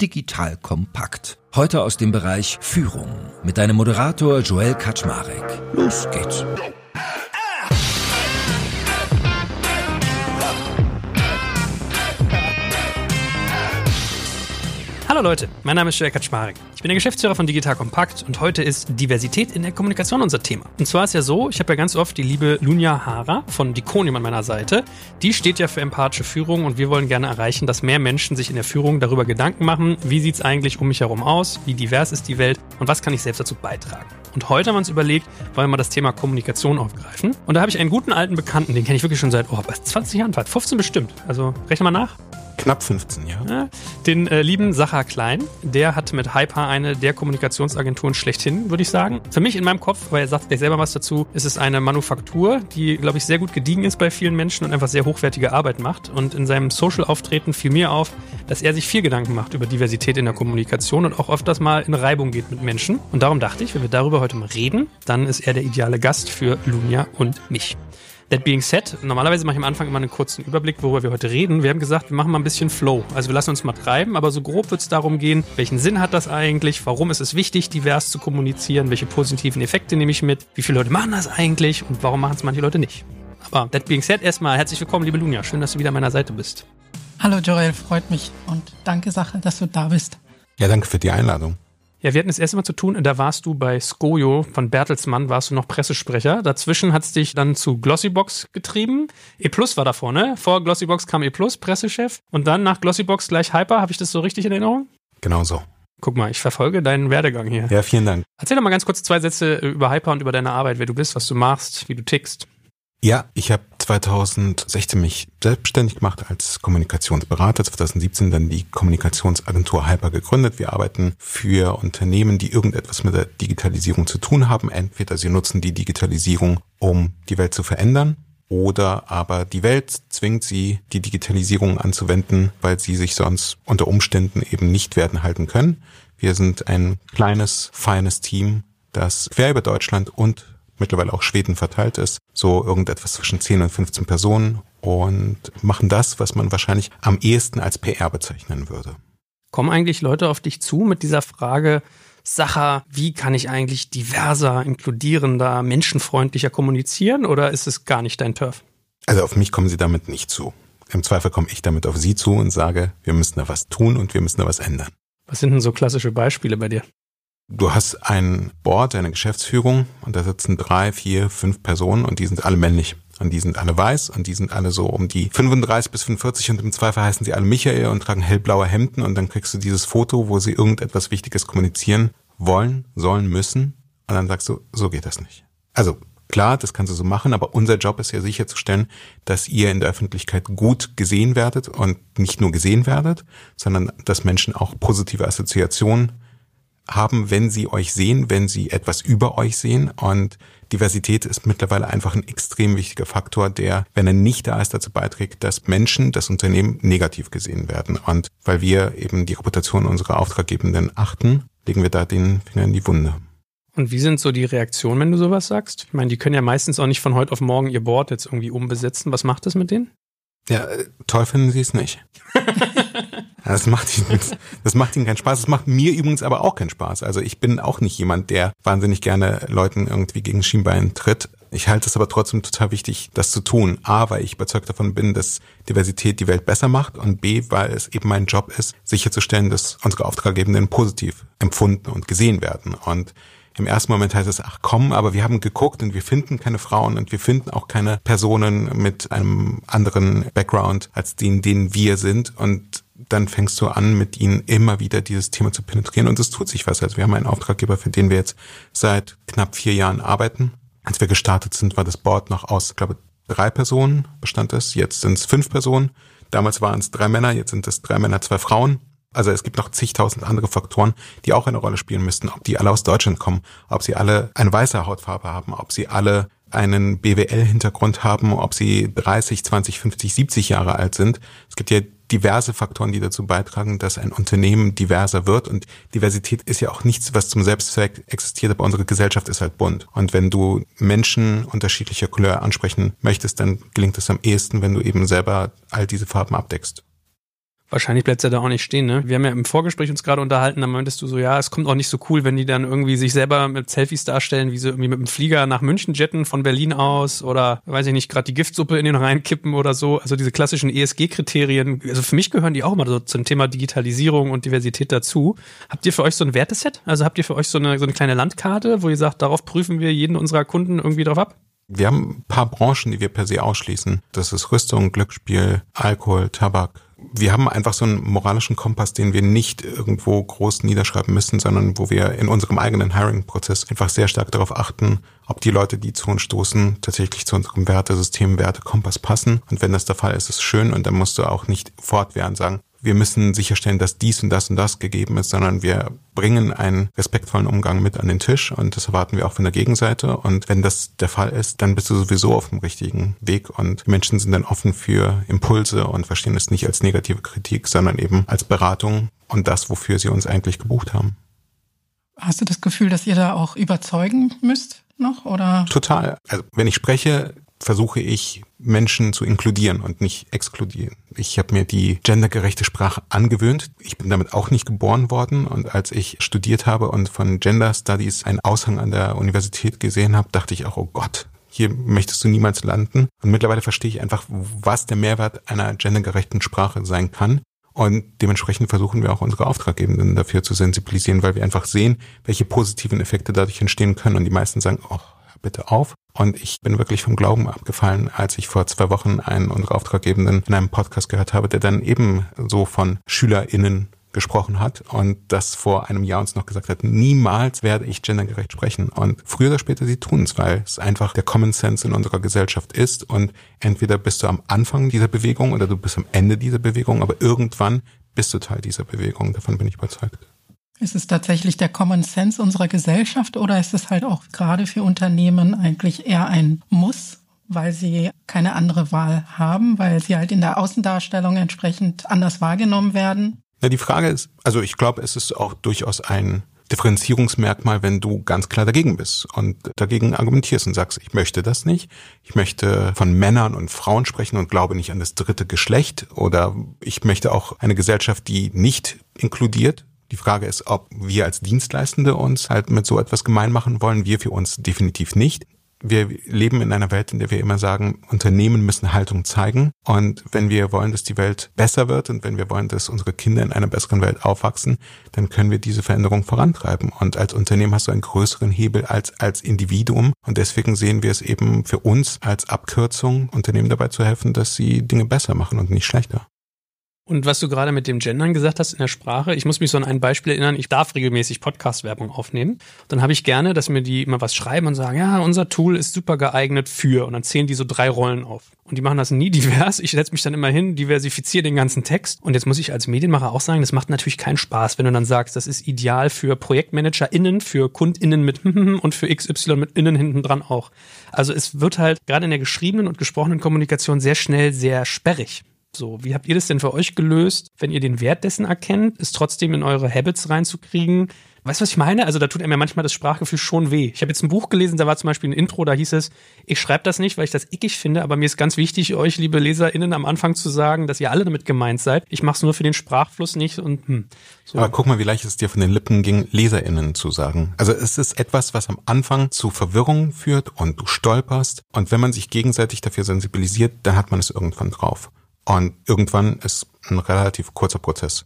Digital Kompakt. Heute aus dem Bereich Führung mit deinem Moderator Joel Kaczmarek. Los geht's. Hallo Leute, mein Name ist Joel Kaczmarek. Ich bin der Geschäftsführer von Digital Kompakt und heute ist Diversität in der Kommunikation unser Thema. Und zwar ist ja so, ich habe ja ganz oft die liebe Lunja Hara von Diconium an meiner Seite. Die steht ja für empathische Führung und wir wollen gerne erreichen, dass mehr Menschen sich in der Führung darüber Gedanken machen, wie sieht es eigentlich um mich herum aus, wie divers ist die Welt und was kann ich selbst dazu beitragen. Und heute haben wir uns überlegt, wollen wir mal das Thema Kommunikation aufgreifen. Und da habe ich einen guten alten Bekannten, den kenne ich wirklich schon seit oh, 20 Jahren, 15 bestimmt. Also rechne mal nach. Knapp 15 Jahre. Ja, den äh, lieben Sacha Klein, der hat mit Hyper eine der Kommunikationsagenturen schlechthin, würde ich sagen. Für mich in meinem Kopf, weil er sagt gleich selber was dazu, ist es eine Manufaktur, die, glaube ich, sehr gut gediegen ist bei vielen Menschen und einfach sehr hochwertige Arbeit macht. Und in seinem Social-Auftreten fiel mir auf, dass er sich viel Gedanken macht über Diversität in der Kommunikation und auch öfters mal in Reibung geht mit Menschen. Und darum dachte ich, wenn wir darüber heute mal reden, dann ist er der ideale Gast für Lunia und mich. That being said, normalerweise mache ich am Anfang immer einen kurzen Überblick, worüber wir heute reden. Wir haben gesagt, wir machen mal ein bisschen Flow. Also wir lassen uns mal treiben, aber so grob wird es darum gehen, welchen Sinn hat das eigentlich, warum ist es wichtig, divers zu kommunizieren, welche positiven Effekte nehme ich mit, wie viele Leute machen das eigentlich und warum machen es manche Leute nicht. Aber that being said, erstmal herzlich willkommen, liebe Lunia. Schön, dass du wieder an meiner Seite bist. Hallo Joel, freut mich und danke Sache, dass du da bist. Ja, danke für die Einladung. Ja, wir hatten das erste Mal zu tun, da warst du bei Skojo von Bertelsmann, warst du noch Pressesprecher. Dazwischen hat's dich dann zu Glossybox getrieben. E Plus war davor, ne? Vor Glossybox kam E Plus, Pressechef. Und dann nach Glossybox gleich Hyper. Habe ich das so richtig in Erinnerung? Genau so. Guck mal, ich verfolge deinen Werdegang hier. Ja, vielen Dank. Erzähl doch mal ganz kurz zwei Sätze über Hyper und über deine Arbeit, wer du bist, was du machst, wie du tickst. Ja, ich habe 2016 mich selbstständig gemacht als Kommunikationsberater, 2017 dann die Kommunikationsagentur Hyper gegründet. Wir arbeiten für Unternehmen, die irgendetwas mit der Digitalisierung zu tun haben. Entweder sie nutzen die Digitalisierung, um die Welt zu verändern, oder aber die Welt zwingt sie, die Digitalisierung anzuwenden, weil sie sich sonst unter Umständen eben nicht werden halten können. Wir sind ein kleines, feines Team, das quer über Deutschland und mittlerweile auch Schweden verteilt ist, so irgendetwas zwischen 10 und 15 Personen und machen das, was man wahrscheinlich am ehesten als PR bezeichnen würde. Kommen eigentlich Leute auf dich zu mit dieser Frage, Sacher, wie kann ich eigentlich diverser, inkludierender, menschenfreundlicher kommunizieren oder ist es gar nicht dein Turf? Also auf mich kommen sie damit nicht zu. Im Zweifel komme ich damit auf sie zu und sage, wir müssen da was tun und wir müssen da was ändern. Was sind denn so klassische Beispiele bei dir? Du hast ein Board, eine Geschäftsführung und da sitzen drei, vier, fünf Personen und die sind alle männlich. Und die sind alle weiß und die sind alle so um die 35 bis 45 und im Zweifel heißen sie alle Michael und tragen hellblaue Hemden und dann kriegst du dieses Foto, wo sie irgendetwas Wichtiges kommunizieren wollen, sollen, müssen und dann sagst du, so geht das nicht. Also klar, das kannst du so machen, aber unser Job ist ja sicherzustellen, dass ihr in der Öffentlichkeit gut gesehen werdet und nicht nur gesehen werdet, sondern dass Menschen auch positive Assoziationen haben, wenn sie euch sehen, wenn sie etwas über euch sehen. Und Diversität ist mittlerweile einfach ein extrem wichtiger Faktor, der, wenn er nicht da ist, dazu beiträgt, dass Menschen, das Unternehmen negativ gesehen werden. Und weil wir eben die Reputation unserer Auftraggebenden achten, legen wir da den Finger in die Wunde. Und wie sind so die Reaktionen, wenn du sowas sagst? Ich meine, die können ja meistens auch nicht von heute auf morgen ihr Board jetzt irgendwie umbesetzen. Was macht das mit denen? Ja, äh, toll finden sie es nicht. Das macht, ihn, das macht ihnen keinen Spaß. Das macht mir übrigens aber auch keinen Spaß. Also ich bin auch nicht jemand, der wahnsinnig gerne Leuten irgendwie gegen Schienbein tritt. Ich halte es aber trotzdem total wichtig, das zu tun. A, weil ich überzeugt davon bin, dass Diversität die Welt besser macht und B, weil es eben mein Job ist, sicherzustellen, dass unsere Auftraggebenden positiv empfunden und gesehen werden. Und im ersten Moment heißt es, ach komm, aber wir haben geguckt und wir finden keine Frauen und wir finden auch keine Personen mit einem anderen Background als den, den wir sind. Und dann fängst du an, mit ihnen immer wieder dieses Thema zu penetrieren und es tut sich was. Also wir haben einen Auftraggeber, für den wir jetzt seit knapp vier Jahren arbeiten. Als wir gestartet sind, war das Board noch aus, glaube, drei Personen bestand es. Jetzt sind es fünf Personen. Damals waren es drei Männer, jetzt sind es drei Männer, zwei Frauen. Also es gibt noch zigtausend andere Faktoren, die auch eine Rolle spielen müssten. Ob die alle aus Deutschland kommen, ob sie alle eine weiße Hautfarbe haben, ob sie alle einen BWL-Hintergrund haben, ob sie 30, 20, 50, 70 Jahre alt sind. Es gibt ja diverse Faktoren, die dazu beitragen, dass ein Unternehmen diverser wird. Und Diversität ist ja auch nichts, was zum Selbstzweck existiert, aber unsere Gesellschaft ist halt bunt. Und wenn du Menschen unterschiedlicher Couleur ansprechen möchtest, dann gelingt es am ehesten, wenn du eben selber all diese Farben abdeckst. Wahrscheinlich bleibt es da auch nicht stehen, ne? Wir haben ja im Vorgespräch uns gerade unterhalten, da meintest du so, ja, es kommt auch nicht so cool, wenn die dann irgendwie sich selber mit Selfies darstellen, wie sie irgendwie mit dem Flieger nach München jetten von Berlin aus oder, weiß ich nicht, gerade die Giftsuppe in den reinkippen oder so. Also diese klassischen ESG-Kriterien, also für mich gehören die auch mal so zum Thema Digitalisierung und Diversität dazu. Habt ihr für euch so ein Werteset? Also habt ihr für euch so eine, so eine kleine Landkarte, wo ihr sagt, darauf prüfen wir jeden unserer Kunden irgendwie drauf ab? Wir haben ein paar Branchen, die wir per se ausschließen. Das ist Rüstung, Glücksspiel, Alkohol, Tabak, wir haben einfach so einen moralischen Kompass, den wir nicht irgendwo groß niederschreiben müssen, sondern wo wir in unserem eigenen Hiring-Prozess einfach sehr stark darauf achten, ob die Leute, die zu uns stoßen, tatsächlich zu unserem Wertesystem, Wertekompass passen. Und wenn das der Fall ist, ist es schön und dann musst du auch nicht fortwährend sagen, wir müssen sicherstellen, dass dies und das und das gegeben ist, sondern wir bringen einen respektvollen Umgang mit an den Tisch und das erwarten wir auch von der Gegenseite. Und wenn das der Fall ist, dann bist du sowieso auf dem richtigen Weg und Menschen sind dann offen für Impulse und verstehen es nicht als negative Kritik, sondern eben als Beratung und das, wofür sie uns eigentlich gebucht haben. Hast du das Gefühl, dass ihr da auch überzeugen müsst noch oder? Total. Also wenn ich spreche, versuche ich Menschen zu inkludieren und nicht exkludieren. Ich habe mir die gendergerechte Sprache angewöhnt. Ich bin damit auch nicht geboren worden und als ich studiert habe und von Gender Studies einen Aushang an der Universität gesehen habe, dachte ich auch, oh Gott, hier möchtest du niemals landen. Und mittlerweile verstehe ich einfach, was der Mehrwert einer gendergerechten Sprache sein kann. Und dementsprechend versuchen wir auch unsere Auftraggebenden dafür zu sensibilisieren, weil wir einfach sehen, welche positiven Effekte dadurch entstehen können. Und die meisten sagen, oh, bitte auf. Und ich bin wirklich vom Glauben abgefallen, als ich vor zwei Wochen einen unserer Auftraggebenden in einem Podcast gehört habe, der dann eben so von SchülerInnen gesprochen hat und das vor einem Jahr uns noch gesagt hat, niemals werde ich gendergerecht sprechen. Und früher oder später sie tun es, weil es einfach der Common Sense in unserer Gesellschaft ist und entweder bist du am Anfang dieser Bewegung oder du bist am Ende dieser Bewegung, aber irgendwann bist du Teil dieser Bewegung. Davon bin ich überzeugt. Ist es tatsächlich der Common Sense unserer Gesellschaft oder ist es halt auch gerade für Unternehmen eigentlich eher ein Muss, weil sie keine andere Wahl haben, weil sie halt in der Außendarstellung entsprechend anders wahrgenommen werden? Ja, die Frage ist, also ich glaube, es ist auch durchaus ein Differenzierungsmerkmal, wenn du ganz klar dagegen bist und dagegen argumentierst und sagst, ich möchte das nicht. Ich möchte von Männern und Frauen sprechen und glaube nicht an das dritte Geschlecht oder ich möchte auch eine Gesellschaft, die nicht inkludiert, die Frage ist, ob wir als Dienstleistende uns halt mit so etwas gemein machen wollen. Wir für uns definitiv nicht. Wir leben in einer Welt, in der wir immer sagen, Unternehmen müssen Haltung zeigen. Und wenn wir wollen, dass die Welt besser wird und wenn wir wollen, dass unsere Kinder in einer besseren Welt aufwachsen, dann können wir diese Veränderung vorantreiben. Und als Unternehmen hast du einen größeren Hebel als als Individuum. Und deswegen sehen wir es eben für uns als Abkürzung, Unternehmen dabei zu helfen, dass sie Dinge besser machen und nicht schlechter. Und was du gerade mit dem Gendern gesagt hast in der Sprache, ich muss mich so an ein Beispiel erinnern, ich darf regelmäßig Podcast-Werbung aufnehmen. Dann habe ich gerne, dass mir die immer was schreiben und sagen, ja, unser Tool ist super geeignet für. Und dann zählen die so drei Rollen auf. Und die machen das nie divers. Ich setze mich dann immer hin, diversifiziere den ganzen Text. Und jetzt muss ich als Medienmacher auch sagen, das macht natürlich keinen Spaß, wenn du dann sagst, das ist ideal für ProjektmanagerInnen, für KundInnen mit und für XY mit innen hinten dran auch. Also es wird halt gerade in der geschriebenen und gesprochenen Kommunikation sehr schnell sehr sperrig. So, wie habt ihr das denn für euch gelöst, wenn ihr den Wert dessen erkennt, es trotzdem in eure Habits reinzukriegen? Weißt du, was ich meine? Also da tut einem ja manchmal das Sprachgefühl schon weh. Ich habe jetzt ein Buch gelesen, da war zum Beispiel ein Intro, da hieß es, ich schreibe das nicht, weil ich das ickig finde, aber mir ist ganz wichtig, euch, liebe LeserInnen, am Anfang zu sagen, dass ihr alle damit gemeint seid. Ich mache es nur für den Sprachfluss nicht und hm. So. Aber guck mal, wie leicht es dir von den Lippen ging, LeserInnen zu sagen. Also es ist etwas, was am Anfang zu Verwirrung führt und du stolperst. Und wenn man sich gegenseitig dafür sensibilisiert, dann hat man es irgendwann drauf. Und irgendwann ist ein relativ kurzer Prozess.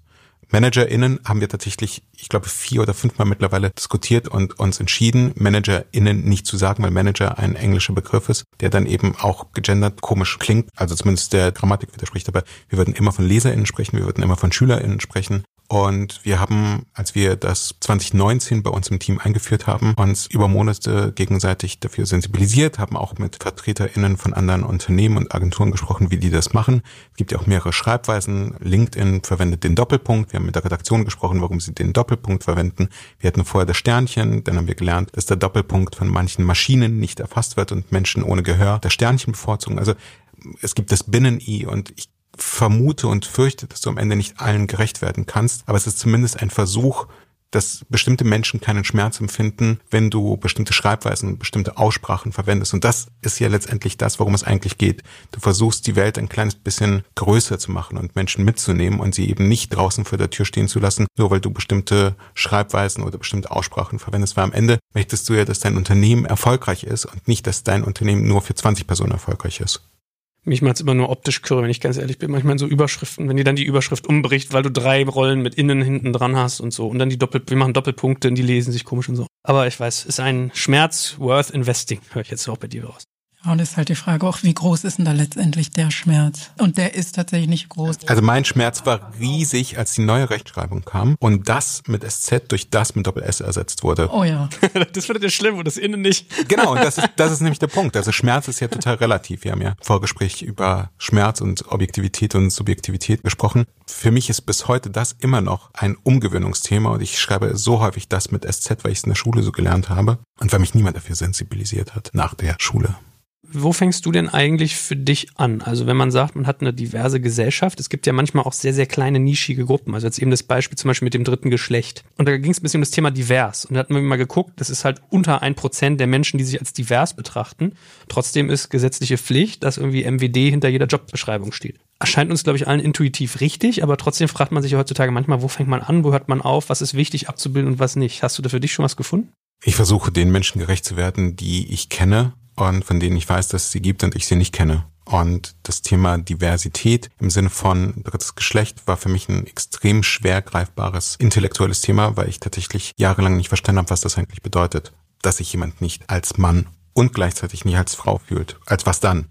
ManagerInnen haben wir tatsächlich, ich glaube, vier oder fünfmal mittlerweile diskutiert und uns entschieden, ManagerInnen nicht zu sagen, weil Manager ein englischer Begriff ist, der dann eben auch gegendert komisch klingt. Also zumindest der Grammatik widerspricht. Aber wir würden immer von LeserInnen sprechen, wir würden immer von SchülerInnen sprechen. Und wir haben, als wir das 2019 bei uns im Team eingeführt haben, uns über Monate gegenseitig dafür sensibilisiert, haben auch mit VertreterInnen von anderen Unternehmen und Agenturen gesprochen, wie die das machen. Es gibt ja auch mehrere Schreibweisen. LinkedIn verwendet den Doppelpunkt. Wir haben mit der Redaktion gesprochen, warum sie den Doppelpunkt verwenden. Wir hatten vorher das Sternchen. Dann haben wir gelernt, dass der Doppelpunkt von manchen Maschinen nicht erfasst wird und Menschen ohne Gehör das Sternchen bevorzugen. Also es gibt das Binnen-I und ich vermute und fürchte, dass du am Ende nicht allen gerecht werden kannst, aber es ist zumindest ein Versuch, dass bestimmte Menschen keinen Schmerz empfinden, wenn du bestimmte Schreibweisen, bestimmte Aussprachen verwendest. Und das ist ja letztendlich das, worum es eigentlich geht. Du versuchst die Welt ein kleines bisschen größer zu machen und Menschen mitzunehmen und sie eben nicht draußen vor der Tür stehen zu lassen, nur weil du bestimmte Schreibweisen oder bestimmte Aussprachen verwendest. Weil am Ende möchtest du ja, dass dein Unternehmen erfolgreich ist und nicht, dass dein Unternehmen nur für 20 Personen erfolgreich ist. Mich macht's immer nur optisch kürre, wenn ich ganz ehrlich bin. Manchmal so Überschriften, wenn die dann die Überschrift umbricht, weil du drei Rollen mit innen hinten dran hast und so. Und dann die Doppel, wir machen Doppelpunkte und die lesen sich komisch und so. Aber ich weiß, ist ein Schmerz worth investing, höre ich jetzt auch bei dir raus. Und es ist halt die Frage auch, wie groß ist denn da letztendlich der Schmerz? Und der ist tatsächlich nicht groß. Also mein Schmerz war riesig, als die neue Rechtschreibung kam und das mit SZ durch das mit Doppel-S ersetzt wurde. Oh ja. das findet ihr schlimm und das innen nicht. Genau, und das ist, das ist nämlich der Punkt. Also Schmerz ist ja total relativ. Wir haben ja im Vorgespräch über Schmerz und Objektivität und Subjektivität gesprochen. Für mich ist bis heute das immer noch ein Umgewöhnungsthema und ich schreibe so häufig das mit SZ, weil ich es in der Schule so gelernt habe und weil mich niemand dafür sensibilisiert hat nach der Schule. Wo fängst du denn eigentlich für dich an? Also wenn man sagt, man hat eine diverse Gesellschaft, es gibt ja manchmal auch sehr, sehr kleine nischige Gruppen. Also jetzt eben das Beispiel zum Beispiel mit dem dritten Geschlecht. Und da ging es ein bisschen um das Thema divers. Und da hatten wir mal geguckt, das ist halt unter ein Prozent der Menschen, die sich als divers betrachten. Trotzdem ist gesetzliche Pflicht, dass irgendwie MWD hinter jeder Jobbeschreibung steht. Erscheint uns, glaube ich, allen intuitiv richtig, aber trotzdem fragt man sich heutzutage manchmal, wo fängt man an, wo hört man auf, was ist wichtig abzubilden und was nicht. Hast du da für dich schon was gefunden? Ich versuche den Menschen gerecht zu werden, die ich kenne und von denen ich weiß, dass es sie gibt und ich sie nicht kenne. Und das Thema Diversität im Sinne von drittes Geschlecht war für mich ein extrem schwer greifbares intellektuelles Thema, weil ich tatsächlich jahrelang nicht verstanden habe, was das eigentlich bedeutet, dass sich jemand nicht als Mann und gleichzeitig nicht als Frau fühlt. Als was dann?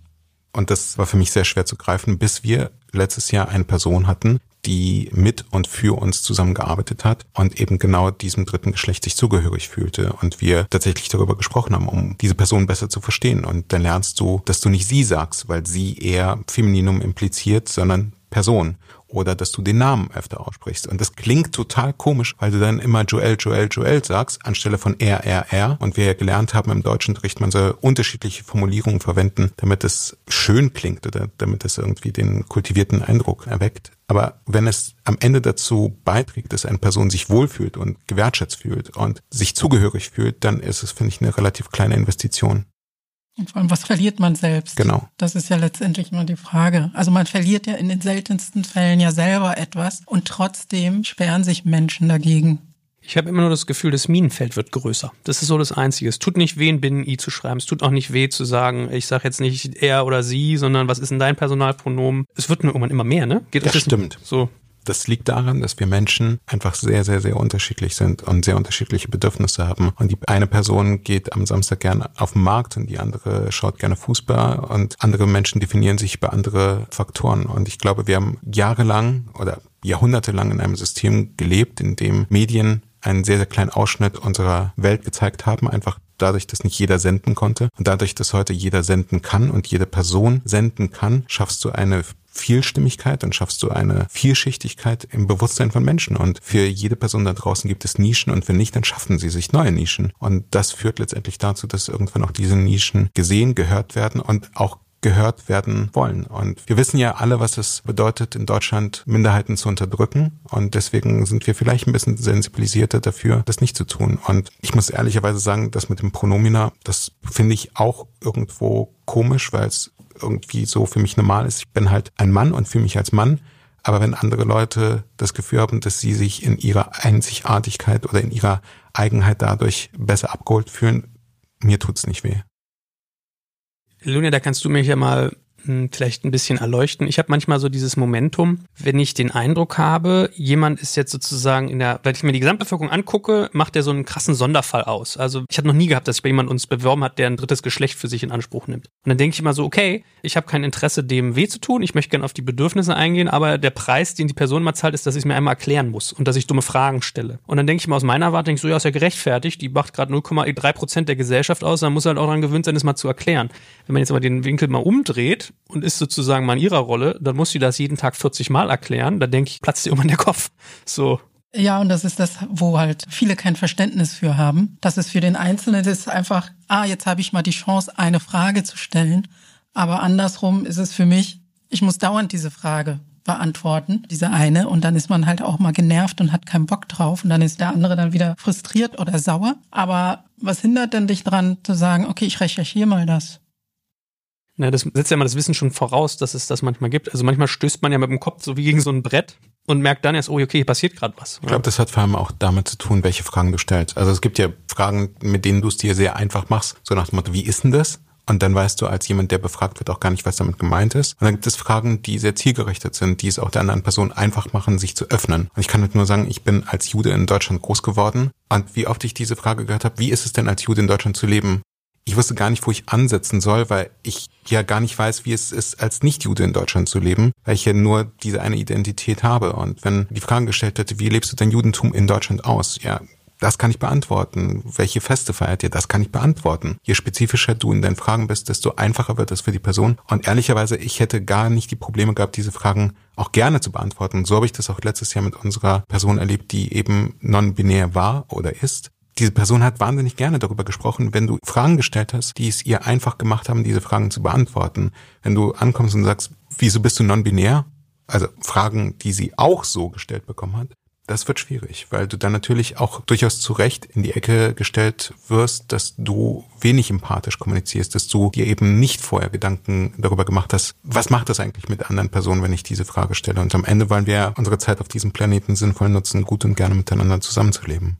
Und das war für mich sehr schwer zu greifen, bis wir letztes Jahr eine Person hatten, die mit und für uns zusammengearbeitet hat und eben genau diesem dritten Geschlecht sich zugehörig fühlte und wir tatsächlich darüber gesprochen haben, um diese Person besser zu verstehen. Und dann lernst du, dass du nicht sie sagst, weil sie eher Femininum impliziert, sondern Person oder dass du den Namen öfter aussprichst. Und das klingt total komisch, weil du dann immer Joel, Joel, Joel sagst, anstelle von er, er, er. Und wir gelernt haben, im deutschen Unterricht, man soll unterschiedliche Formulierungen verwenden, damit es schön klingt oder damit es irgendwie den kultivierten Eindruck erweckt. Aber wenn es am Ende dazu beiträgt, dass eine Person sich wohlfühlt und gewertschätzt fühlt und sich zugehörig fühlt, dann ist es, finde ich, eine relativ kleine Investition. Und vor allem, was verliert man selbst? Genau. Das ist ja letztendlich nur die Frage. Also man verliert ja in den seltensten Fällen ja selber etwas und trotzdem sperren sich Menschen dagegen. Ich habe immer nur das Gefühl, das Minenfeld wird größer. Das ist so das Einzige. Es tut nicht weh, ein Binnen-I zu schreiben. Es tut auch nicht weh zu sagen, ich sage jetzt nicht er oder sie, sondern was ist denn dein Personalpronomen? Es wird nur irgendwann immer mehr, ne? Geht das, das stimmt. So. Das liegt daran, dass wir Menschen einfach sehr, sehr, sehr unterschiedlich sind und sehr unterschiedliche Bedürfnisse haben. Und die eine Person geht am Samstag gerne auf den Markt und die andere schaut gerne Fußball und andere Menschen definieren sich über andere Faktoren. Und ich glaube, wir haben jahrelang oder jahrhundertelang in einem System gelebt, in dem Medien einen sehr, sehr kleinen Ausschnitt unserer Welt gezeigt haben, einfach dadurch, dass nicht jeder senden konnte. Und dadurch, dass heute jeder senden kann und jede Person senden kann, schaffst du eine Vielstimmigkeit, dann schaffst du eine Vielschichtigkeit im Bewusstsein von Menschen. Und für jede Person da draußen gibt es Nischen und wenn nicht, dann schaffen sie sich neue Nischen. Und das führt letztendlich dazu, dass irgendwann auch diese Nischen gesehen, gehört werden und auch gehört werden wollen. Und wir wissen ja alle, was es bedeutet, in Deutschland Minderheiten zu unterdrücken. Und deswegen sind wir vielleicht ein bisschen sensibilisierter dafür, das nicht zu tun. Und ich muss ehrlicherweise sagen, das mit dem Pronomina, das finde ich auch irgendwo komisch, weil es irgendwie so für mich normal ist. Ich bin halt ein Mann und fühle mich als Mann. Aber wenn andere Leute das Gefühl haben, dass sie sich in ihrer Einzigartigkeit oder in ihrer Eigenheit dadurch besser abgeholt fühlen, mir tut's nicht weh. Lunia, da kannst du mich ja mal vielleicht ein bisschen erleuchten. Ich habe manchmal so dieses Momentum, wenn ich den Eindruck habe, jemand ist jetzt sozusagen in der, wenn ich mir die Gesamtbevölkerung angucke, macht er so einen krassen Sonderfall aus. Also ich habe noch nie gehabt, dass sich bei jemand uns beworben hat, der ein drittes Geschlecht für sich in Anspruch nimmt. Und dann denke ich immer so, okay, ich habe kein Interesse, dem weh zu tun, ich möchte gerne auf die Bedürfnisse eingehen, aber der Preis, den die Person mal zahlt, ist, dass ich es mir einmal erklären muss und dass ich dumme Fragen stelle. Und dann denke ich mal aus meiner Warte, denke ich so, ja, ist ja gerechtfertigt, die macht gerade 0,3 Prozent der Gesellschaft aus, dann muss halt auch daran gewöhnt sein, es mal zu erklären. Wenn man jetzt aber den Winkel mal umdreht und ist sozusagen mal in ihrer Rolle, dann muss sie das jeden Tag 40 Mal erklären. Da denke ich, platzt ihr irgendwann der Kopf. So. Ja, und das ist das, wo halt viele kein Verständnis für haben. Das ist für den Einzelnen das ist einfach, ah, jetzt habe ich mal die Chance, eine Frage zu stellen. Aber andersrum ist es für mich, ich muss dauernd diese Frage beantworten, diese eine. Und dann ist man halt auch mal genervt und hat keinen Bock drauf. Und dann ist der andere dann wieder frustriert oder sauer. Aber was hindert denn dich dran zu sagen, okay, ich recherchiere mal das? Na, das setzt ja mal das Wissen schon voraus, dass es das manchmal gibt. Also manchmal stößt man ja mit dem Kopf so wie gegen so ein Brett und merkt dann erst, oh, okay, hier passiert gerade was. Ich glaube, das hat vor allem auch damit zu tun, welche Fragen du stellst. Also es gibt ja Fragen, mit denen du es dir sehr einfach machst, so nach dem Motto, wie ist denn das? Und dann weißt du als jemand, der befragt wird, auch gar nicht, was damit gemeint ist. Und dann gibt es Fragen, die sehr zielgerichtet sind, die es auch der anderen Person einfach machen, sich zu öffnen. Und ich kann halt nur sagen, ich bin als Jude in Deutschland groß geworden. Und wie oft ich diese Frage gehört habe, wie ist es denn als Jude in Deutschland zu leben? Ich wusste gar nicht, wo ich ansetzen soll, weil ich ja gar nicht weiß, wie es ist, als Nicht-Jude in Deutschland zu leben, weil ich ja nur diese eine Identität habe. Und wenn die Frage gestellt hätte, wie lebst du dein Judentum in Deutschland aus? Ja, das kann ich beantworten. Welche Feste feiert ihr? Das kann ich beantworten. Je spezifischer du in deinen Fragen bist, desto einfacher wird es für die Person. Und ehrlicherweise, ich hätte gar nicht die Probleme gehabt, diese Fragen auch gerne zu beantworten. So habe ich das auch letztes Jahr mit unserer Person erlebt, die eben non-binär war oder ist. Diese Person hat wahnsinnig gerne darüber gesprochen, wenn du Fragen gestellt hast, die es ihr einfach gemacht haben, diese Fragen zu beantworten. Wenn du ankommst und sagst, wieso bist du non-binär? Also Fragen, die sie auch so gestellt bekommen hat, das wird schwierig, weil du dann natürlich auch durchaus zu Recht in die Ecke gestellt wirst, dass du wenig empathisch kommunizierst, dass du dir eben nicht vorher Gedanken darüber gemacht hast, was macht das eigentlich mit anderen Personen, wenn ich diese Frage stelle. Und am Ende wollen wir unsere Zeit auf diesem Planeten sinnvoll nutzen, gut und gerne miteinander zusammenzuleben.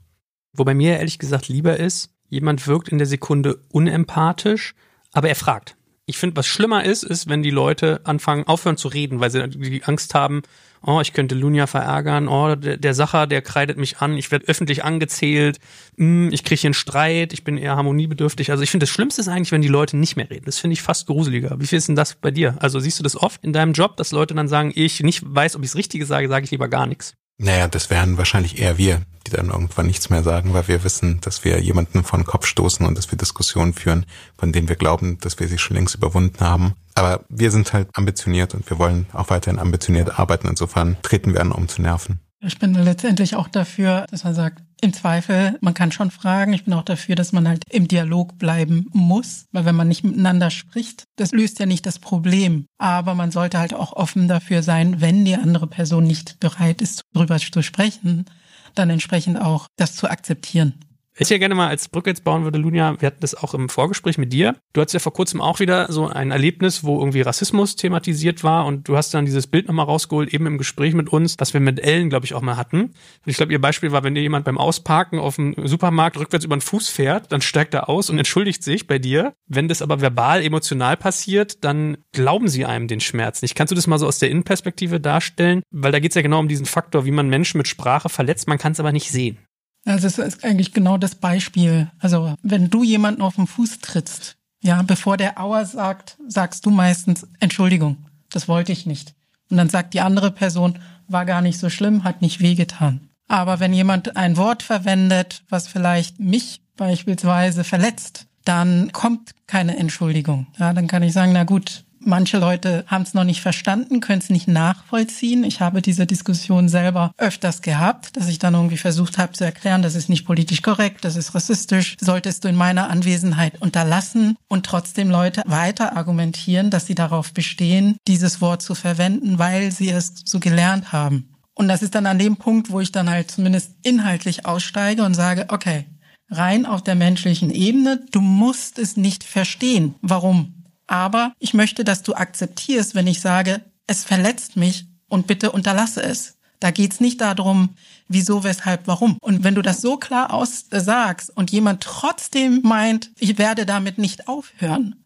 Wobei mir ehrlich gesagt lieber ist, jemand wirkt in der Sekunde unempathisch, aber er fragt. Ich finde, was schlimmer ist, ist, wenn die Leute anfangen, aufhören zu reden, weil sie die Angst haben, oh, ich könnte Lunia verärgern, oh, der, der Sacher, der kreidet mich an, ich werde öffentlich angezählt, hm, ich kriege hier einen Streit, ich bin eher harmoniebedürftig. Also ich finde, das Schlimmste ist eigentlich, wenn die Leute nicht mehr reden. Das finde ich fast gruseliger. Wie viel ist denn das bei dir? Also siehst du das oft in deinem Job, dass Leute dann sagen, ich nicht weiß, ob ich das Richtige sage, sage ich lieber gar nichts? Naja, das wären wahrscheinlich eher wir, die dann irgendwann nichts mehr sagen, weil wir wissen, dass wir jemanden vor den Kopf stoßen und dass wir Diskussionen führen, von denen wir glauben, dass wir sie schon längst überwunden haben. Aber wir sind halt ambitioniert und wir wollen auch weiterhin ambitioniert arbeiten. Insofern treten wir an, um zu nerven. Ich bin letztendlich auch dafür, dass man sagt, im Zweifel, man kann schon fragen. Ich bin auch dafür, dass man halt im Dialog bleiben muss, weil wenn man nicht miteinander spricht, das löst ja nicht das Problem. Aber man sollte halt auch offen dafür sein, wenn die andere Person nicht bereit ist, darüber zu sprechen, dann entsprechend auch das zu akzeptieren. Ich ja gerne mal als Brücke jetzt bauen würde, Lunia, wir hatten das auch im Vorgespräch mit dir. Du hattest ja vor kurzem auch wieder so ein Erlebnis, wo irgendwie Rassismus thematisiert war und du hast dann dieses Bild nochmal rausgeholt, eben im Gespräch mit uns, was wir mit Ellen, glaube ich, auch mal hatten. Und ich glaube, ihr Beispiel war, wenn dir jemand beim Ausparken auf dem Supermarkt rückwärts über den Fuß fährt, dann steigt er aus und entschuldigt sich bei dir. Wenn das aber verbal, emotional passiert, dann glauben sie einem den Schmerz nicht. Kannst du das mal so aus der Innenperspektive darstellen? Weil da geht es ja genau um diesen Faktor, wie man Menschen mit Sprache verletzt, man kann es aber nicht sehen. Also es ist eigentlich genau das Beispiel. Also wenn du jemanden auf den Fuß trittst, ja, bevor der Auer sagt, sagst du meistens Entschuldigung, das wollte ich nicht. Und dann sagt die andere Person, war gar nicht so schlimm, hat nicht wehgetan. Aber wenn jemand ein Wort verwendet, was vielleicht mich beispielsweise verletzt, dann kommt keine Entschuldigung. Ja, dann kann ich sagen, na gut, Manche Leute haben es noch nicht verstanden, können es nicht nachvollziehen. Ich habe diese Diskussion selber öfters gehabt, dass ich dann irgendwie versucht habe zu erklären, das ist nicht politisch korrekt, das ist rassistisch, solltest du in meiner Anwesenheit unterlassen und trotzdem Leute weiter argumentieren, dass sie darauf bestehen, dieses Wort zu verwenden, weil sie es so gelernt haben. Und das ist dann an dem Punkt, wo ich dann halt zumindest inhaltlich aussteige und sage, okay, rein auf der menschlichen Ebene, du musst es nicht verstehen. Warum? Aber ich möchte, dass du akzeptierst, wenn ich sage, es verletzt mich und bitte unterlasse es. Da geht's nicht darum, wieso, weshalb, warum. Und wenn du das so klar aussagst und jemand trotzdem meint, ich werde damit nicht aufhören,